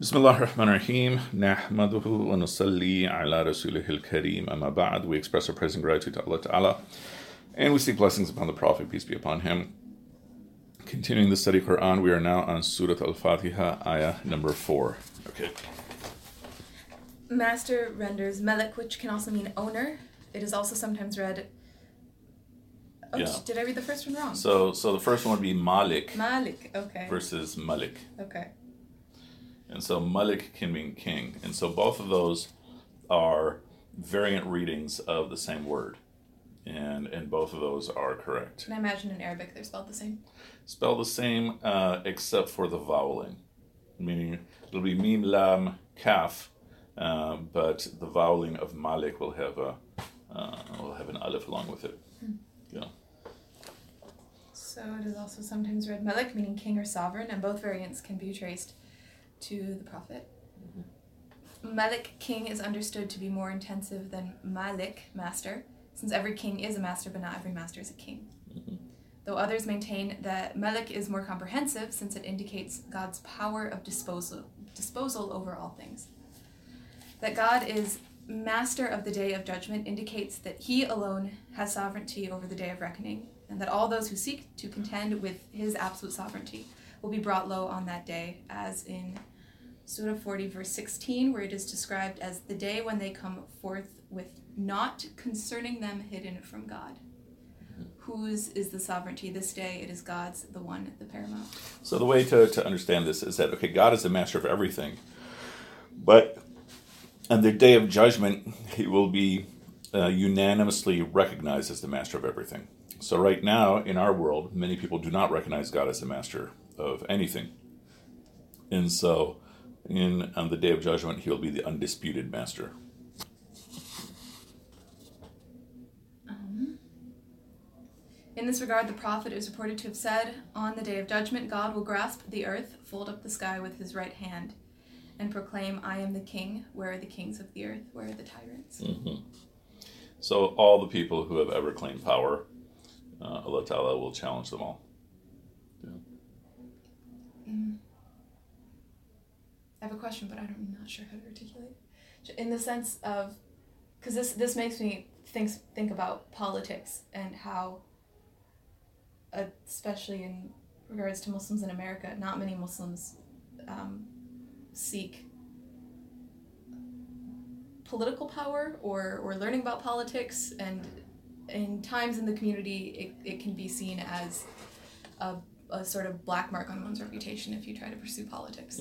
بسم الله الرحمن الرحيم نحمده ونصلي على رسوله الكريم أما بعد we express our praise and gratitude to Allah Ta'ala and we seek blessings upon the Prophet peace be upon him continuing the study of Quran we are now on Surah Al-Fatiha ayah number 4 okay Master renders melik, which can also mean owner. It is also sometimes read. Oh, Yeah. did I read the first one wrong? so so the first one would be Malik Malik. Okay. versus Malik Okay. And so Malik can mean king. And so both of those are variant readings of the same word. And and both of those are correct. And I imagine in Arabic they're spelled the same. Spell the same uh, except for the voweling. Meaning it'll be mim lam kaf, uh, but the voweling of Malik will have a uh, will have an alif along with it. Yeah. So it is also sometimes read malik, meaning king or sovereign, and both variants can be traced to the Prophet. Mm-hmm. Malik king, is understood to be more intensive than Malik, master, since every king is a master, but not every master is a king. Mm-hmm. Though others maintain that Malik is more comprehensive since it indicates God's power of disposal, disposal over all things. That God is master of the day of judgment indicates that he alone has sovereignty over the day of reckoning, and that all those who seek to contend with his absolute sovereignty will be brought low on that day, as in Surah 40, verse 16, where it is described as the day when they come forth with naught concerning them hidden from God. Whose is the sovereignty? This day it is God's, the one, the paramount. So the way to, to understand this is that okay, God is the master of everything, but on the day of judgment, He will be uh, unanimously recognized as the master of everything. So right now in our world, many people do not recognize God as the master of anything, and so in on the day of judgment, He will be the undisputed master. In this regard, the prophet is reported to have said, On the day of judgment, God will grasp the earth, fold up the sky with his right hand, and proclaim, I am the king. Where are the kings of the earth? Where are the tyrants? So all the people who have ever claimed power, uh, Allah Ta'ala will challenge them all. I have a question, but I'm not sure how to articulate. it. In the sense of, because this this makes me think think about politics and how, uh, especially in regards to Muslims in America, not many Muslims um, seek political power or or learning about politics, and in times in the community, it, it can be seen as a, a sort of black mark on one's reputation if you try to pursue politics.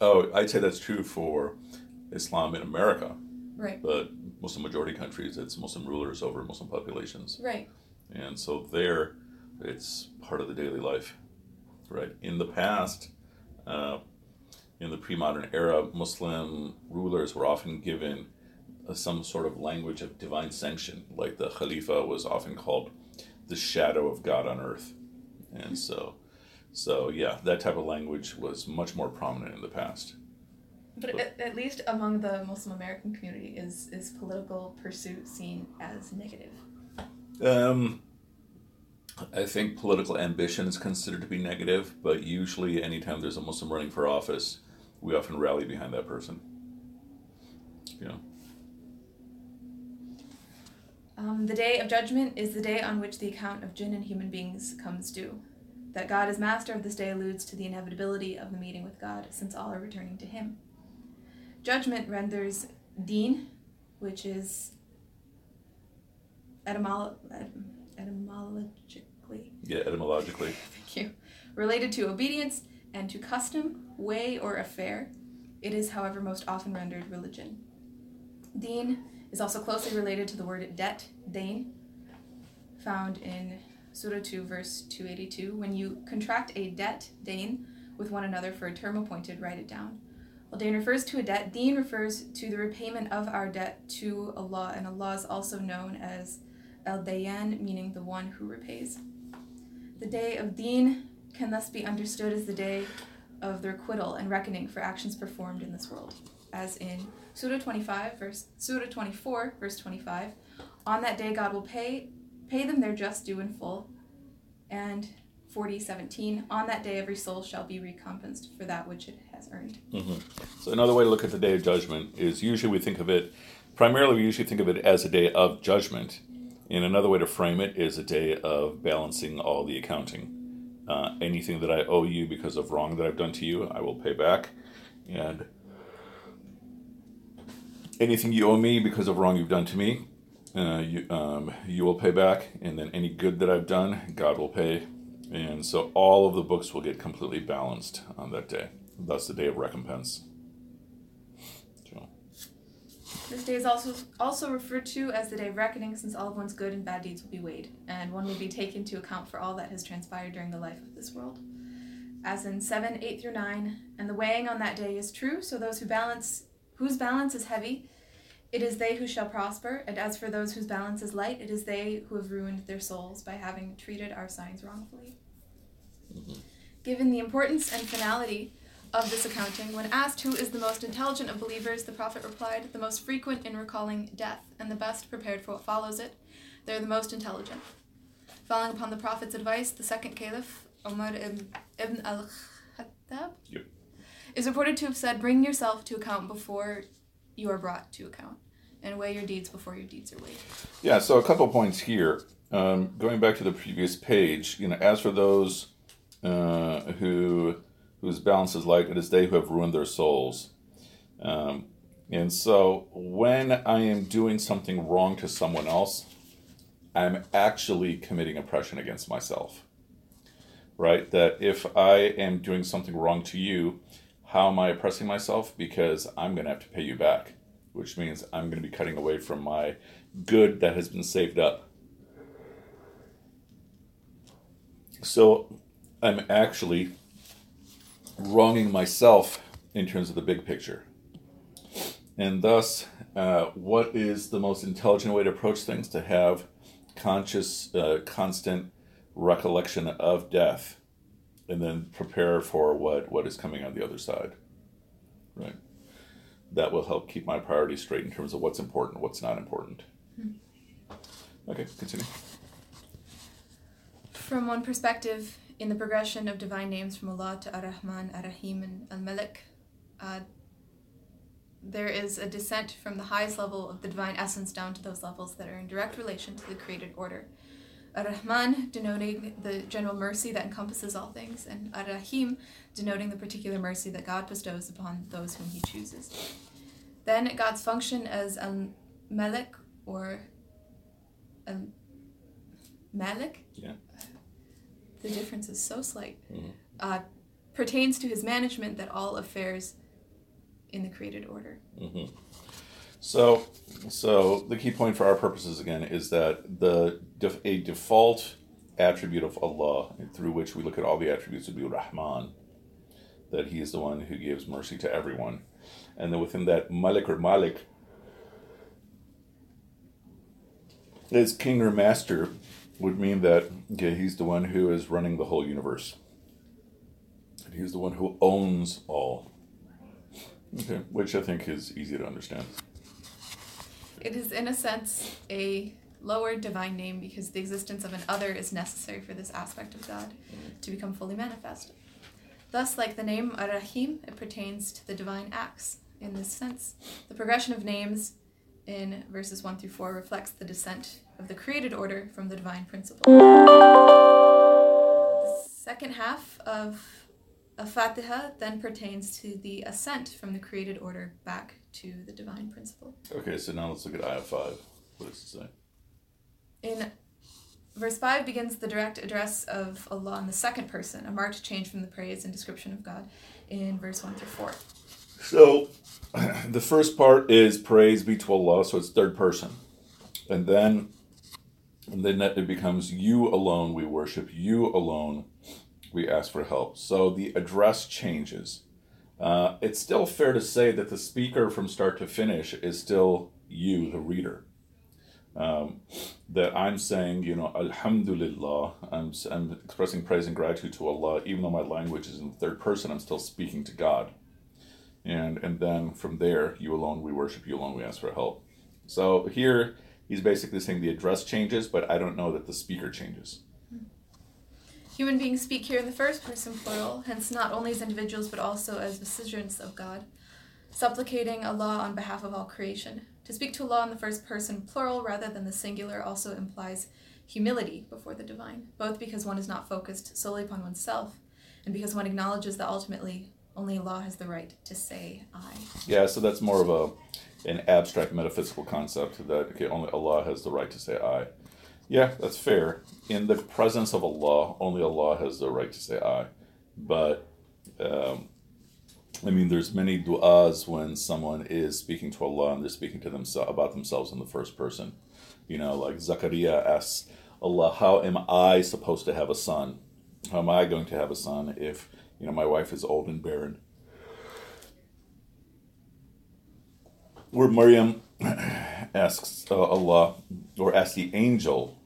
Oh, I'd say that's true for Islam in America. Right. but Muslim majority countries, it's Muslim rulers over Muslim populations. Right. And so there, it's part of the daily life, right? In the past, uh, in the pre modern era, Muslim rulers were often given uh, some sort of language of divine sanction, like the Khalifa was often called the shadow of God on earth. And so, so yeah, that type of language was much more prominent in the past. But at, at least among the Muslim American community, is is political pursuit seen as negative? Um, I think political ambition is considered to be negative, but usually, anytime there's a Muslim running for office, we often rally behind that person. You know, Um, the day of judgment is the day on which the account of jinn and human beings comes due. That God is master of this day alludes to the inevitability of the meeting with God, since all are returning to Him. Judgment renders deen, which is etymolo- etymologically yeah, etymologically. Thank you. Related to obedience and to custom, way, or affair. It is, however, most often rendered religion. Deen is also closely related to the word debt, dain, found in Surah 2, verse 282. When you contract a debt, dain, with one another for a term appointed, write it down. While dain refers to a debt, deen refers to the repayment of our debt to Allah, and Allah is also known as al dayan, meaning the one who repays. The day of Deen can thus be understood as the day of the requital and reckoning for actions performed in this world, as in Surah 25, verse Surah 24, verse 25. On that day, God will pay pay them their just due in full, and 40, 17. On that day, every soul shall be recompensed for that which it has earned. hmm So another way to look at the day of judgment is usually we think of it primarily we usually think of it as a day of judgment. And another way to frame it is a day of balancing all the accounting. Uh, anything that I owe you because of wrong that I've done to you, I will pay back. And anything you owe me because of wrong you've done to me, uh, you, um, you will pay back. And then any good that I've done, God will pay. And so all of the books will get completely balanced on that day. Thus, the day of recompense. So, This day is also also referred to as the day of reckoning, since all of one's good and bad deeds will be weighed, and one will be taken to account for all that has transpired during the life of this world. As in seven, eight through nine, and the weighing on that day is true. So those who balance, whose balance is heavy, it is they who shall prosper. And as for those whose balance is light, it is they who have ruined their souls by having treated our signs wrongfully. Mm-hmm. Given the importance and finality of this accounting, when asked who is the most intelligent of believers, the prophet replied, The most frequent in recalling death, and the best prepared for what follows it. They're the most intelligent. Following upon the prophet's advice, the second caliph, Omar ibn, ibn al Khattab, Yep. is reported to have said, Bring yourself to account before you are brought to account, and weigh your deeds before your deeds are weighed. yeah, so a couple points here. Um, going back to the previous page, you know, as for those uh, who whose balance is light, it is they who have ruined their souls. Um, and so when I am doing something wrong to someone else, I'm actually committing oppression against myself. Right? That if I am doing something wrong to you, how am I oppressing myself? Because I'm going to have to pay you back, which means I'm going to be cutting away from my good that has been saved up. So I'm actually wronging myself in terms of the big picture. And thus, uh, what is the most intelligent way to approach things? To have conscious, uh, constant recollection of death, and then prepare for what, what is coming on the other side. Right. That will help keep my priorities straight in terms of what's important, what's not important. Okay, continue. From one perspective, in the progression of divine names from Allah to Ar-Rahman, Ar-Rahim, and Al-Malik, uh, there is a descent from the highest level of the divine essence down to those levels that are in direct relation to the created order. Ar-Rahman denoting the general mercy that encompasses all things, and Ar-Rahim denoting the particular mercy that God bestows upon those whom He chooses. Then God's function as Al-Malik or Al-Malik Yeah. the difference is so slight, Mhm. uh, pertains to his management that all affairs in the created order. hmm So, so the key point for our purposes again is that the a default attribute of Allah through which we look at all the attributes would be Rahman, that He is the one who gives mercy to everyone, and then within that Malik or Malik is king or master would mean that He's the one who is running the whole universe, and He's the one who owns all. Okay, which I think is easy to understand. It is, in a sense, a lower divine name because the existence of an other is necessary for this aspect of God to become fully manifest. Thus, like the name Ar-Rahim, it pertains to the divine acts. In this sense, the progression of names in verses 1 through 4 reflects the descent of the created order from the divine principle. The second half of a Fatiha then pertains to the ascent from the created order back to the divine principle. Okay, so now let's look at ayah 5. What does it say? In verse 5 begins the direct address of Allah in the second person, a marked change from the praise and description of God in verse 1 through 4. So, the first part is praise be to Allah, so it's third person. And then, and then it becomes you alone we worship, you alone we ask for help. So the address changes. Uh, it's still fair to say that the speaker from start to finish is still you, the reader. Um, that I'm saying, you know, Alhamdulillah, I'm, I'm expressing praise and gratitude to Allah, even though my language is in the third person, I'm still speaking to God. And, and then from there, you alone we worship, you alone we ask for help. So here, he's basically saying the address changes, but I don't know that the speaker changes. Human beings speak here in the first person plural, hence not only as individuals but also as vicegerents of God, supplicating Allah on behalf of all creation. To speak to Allah in the first person plural rather than the singular also implies humility before the divine, both because one is not focused solely upon oneself and because one acknowledges that ultimately only Allah has the right to say I. Yeah, so that's more of a an abstract metaphysical concept that okay, only Allah has the right to say I. Yeah, that's fair. In the presence of Allah, only Allah has the right to say I. But um, I mean, there's many du'as when someone is speaking to Allah and they're speaking to themselves about themselves in the first person. You know, like Zakaria asks Allah, "How am I supposed to have a son? How am I going to have a son if you know my wife is old and barren?" Where Maryam asks uh, Allah or asks the angel,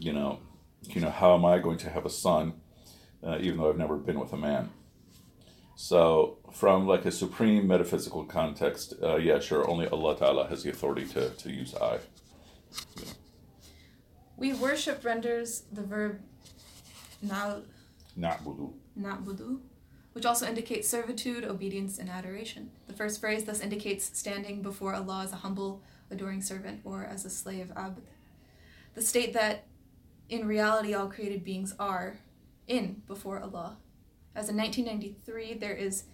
you know, you know, how am I going to have a son, uh, even though I've never been with a man? So, from like a supreme metaphysical context, uh, yeah, sure, only Allah Ta'ala has the authority to, to use I. Yeah. We worship renders the verb na Na'budu. na'budu, which also indicates servitude, obedience, and adoration. The first phrase thus indicates standing before Allah as a humble, adoring servant or as a slave abd. The state that in reality all created beings are in before Allah. As in 1993, there is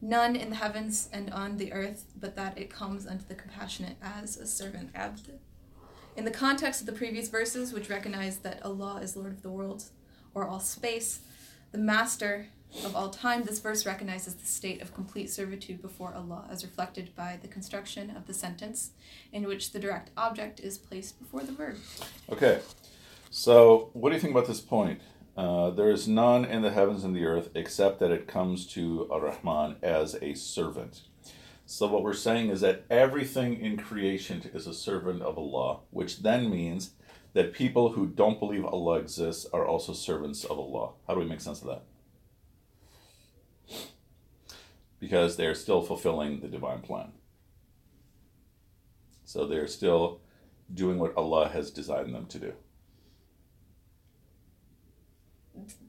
none in the heavens and on the earth, but that it comes unto the compassionate as a servant abd. In the context of the previous verses, which recognize that Allah is Lord of the world or all space, the master of all time, this verse recognizes the state of complete servitude before Allah, as reflected by the construction of the sentence, in which the direct object is placed before the verb. Okay, so what do you think about this point? Uh, there is none in the heavens and the earth except that it comes to Ar Rahman as a servant. So, what we're saying is that everything in creation is a servant of Allah, which then means that people who don't believe Allah exists are also servants of Allah. How do we make sense of that? Because they're still fulfilling the divine plan. So, they're still doing what Allah has designed them to do.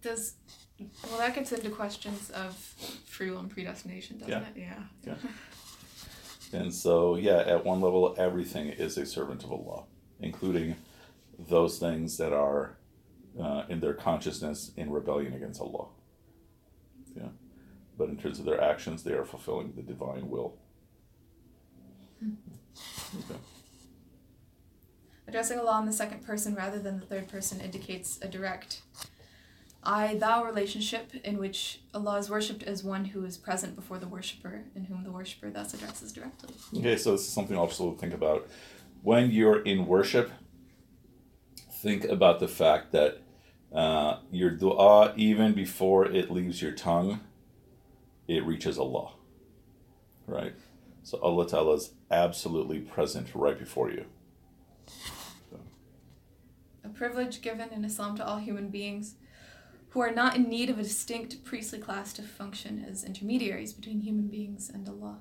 Does well that gets into questions of free will and predestination, doesn't Yeah. it? Yeah. Yeah. And so, yeah, at one level, everything is a servant of Allah, including those things that are uh, in their consciousness in rebellion against Allah. Yeah. But in terms of their actions, they are fulfilling the divine will. Okay. Addressing Allah in the second person rather than the third person indicates a direct I thou relationship in which Allah is worshipped as one who is present before the worshipper and whom the worshipper thus addresses directly. Okay, so this is something also to think about. When you're in worship, think about the fact that uh, your dua, even before it leaves your tongue, it reaches Allah. Right? So Allah Ta'ala is absolutely present right before you. So. A privilege given in Islam to all human beings who are not in need of a distinct priestly class to function as intermediaries between human beings and Allah.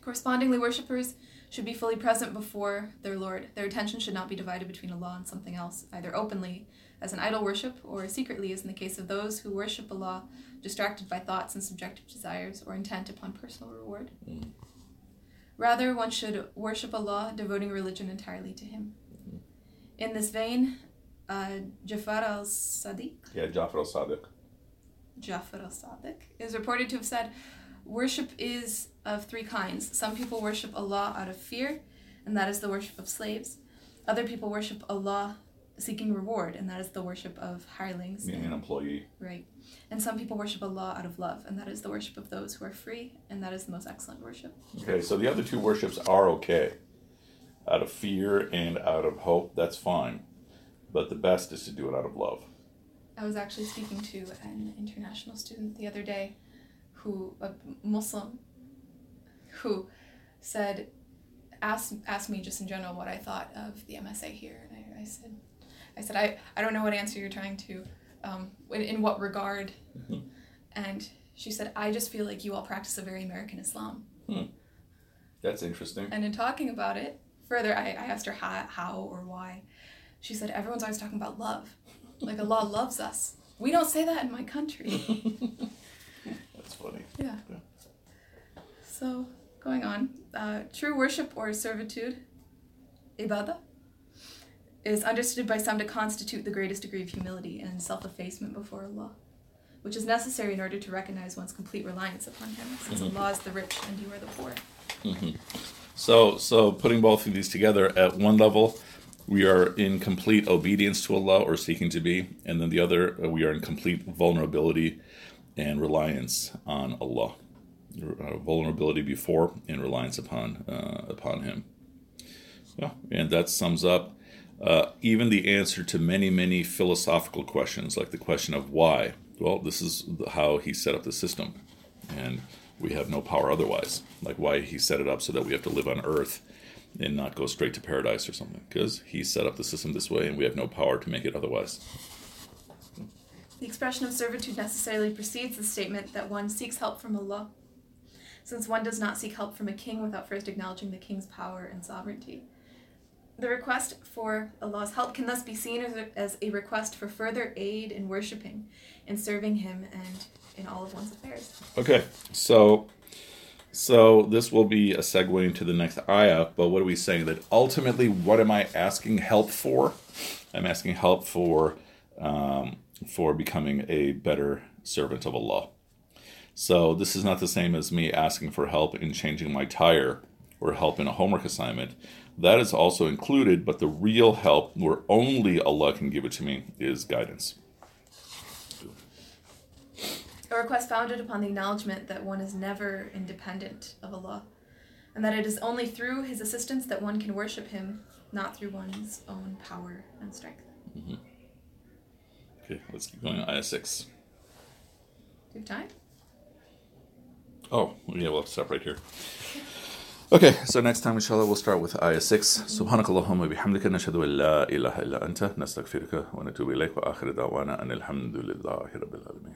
Correspondingly, worshippers should be fully present before their Lord. Their attention should not be divided between Allah and something else, either openly as an idol worship or secretly, as in the case of those who worship Allah, distracted by thoughts and subjective desires or intent upon personal reward. Mm. Rather, one should worship Allah, devoting religion entirely to Him. In this vein, uh, Jafar al Sadiq Yeah, Jafar al Sadiq. Jafar al Sadiq is reported to have said, Worship is of three kinds. Some people worship Allah out of fear, and that is the worship of slaves. Other people worship Allah seeking reward, and that is the worship of hirelings. Meaning an employee. Right. And some people worship Allah out of love, and that is the worship of those who are free, and that is the most excellent worship. Okay, so the other two worships are okay. Out of fear and out of hope, that's fine. But the best is to do it out of love. I was actually speaking to an international student the other day who, a Muslim, who said, asked, asked me just in general what I thought of the MSA here. And I, I said, I said, I, I don't know what answer you're trying to, um, in, in what regard. Mhm. And she said, I just feel like you all practice a very American Islam. That's interesting. And in talking about it further, I, I asked her how, how or why. She said, everyone's always talking about love. Like Allah loves us. We don't say that in my country. That's funny. yeah. Yeah. So, going on. Uh, true worship or servitude, ibadah, is understood by some to constitute the greatest degree of humility and self effacement before Allah, which is necessary in order to recognize one's complete reliance upon Him, since Mhm. Allah is the rich and you are the poor. So, so putting both of these together at one level, we are in complete obedience to Allah or seeking to be, and then the other, uh, we are in complete vulnerability and reliance on Allah. Uh, vulnerability before and reliance upon uh, upon Him. Yeah, and that sums up uh, even the answer to many, many philosophical questions, like the question of why. Well, this is how He set up the system, and we have no power otherwise. Like why He set it up so that we have to live on Earth and not go straight to paradise or something, because He set up the system this way, and we have no power to make it otherwise. The expression of servitude necessarily precedes the statement that one seeks help from Allah, since one does not seek help from a king without first acknowledging the king's power and sovereignty. The request for Allah's help can thus be seen as a, as a request for further aid in worshipping and serving Him and in all of one's affairs. Okay, so so this will be a segue into the next ayah, but what are we saying? That ultimately, what am I asking help for? I'm asking help for um, for becoming a better servant of Allah. So this is not the same as me asking for help in changing my tire or help in a homework assignment. That is also included, but the real help, where only Allah can give it to me, is guidance a request founded upon the acknowledgement that one is never independent of Allah, and that it is only through His assistance that one can worship Him, not through one's own power and strength. Mm-hmm. Okay, let's keep going on ayah 6. Do you have time? Oh, yeah, we'll have to stop right here. Okay, so next time, inshallah, we'll start with ayah 6. Subhanakallahumma bihamdika nashadu illa la ilaha illa anta nastaghfiruka wa natubu ilayk wa akhiru da'wana anil rabbil alamin.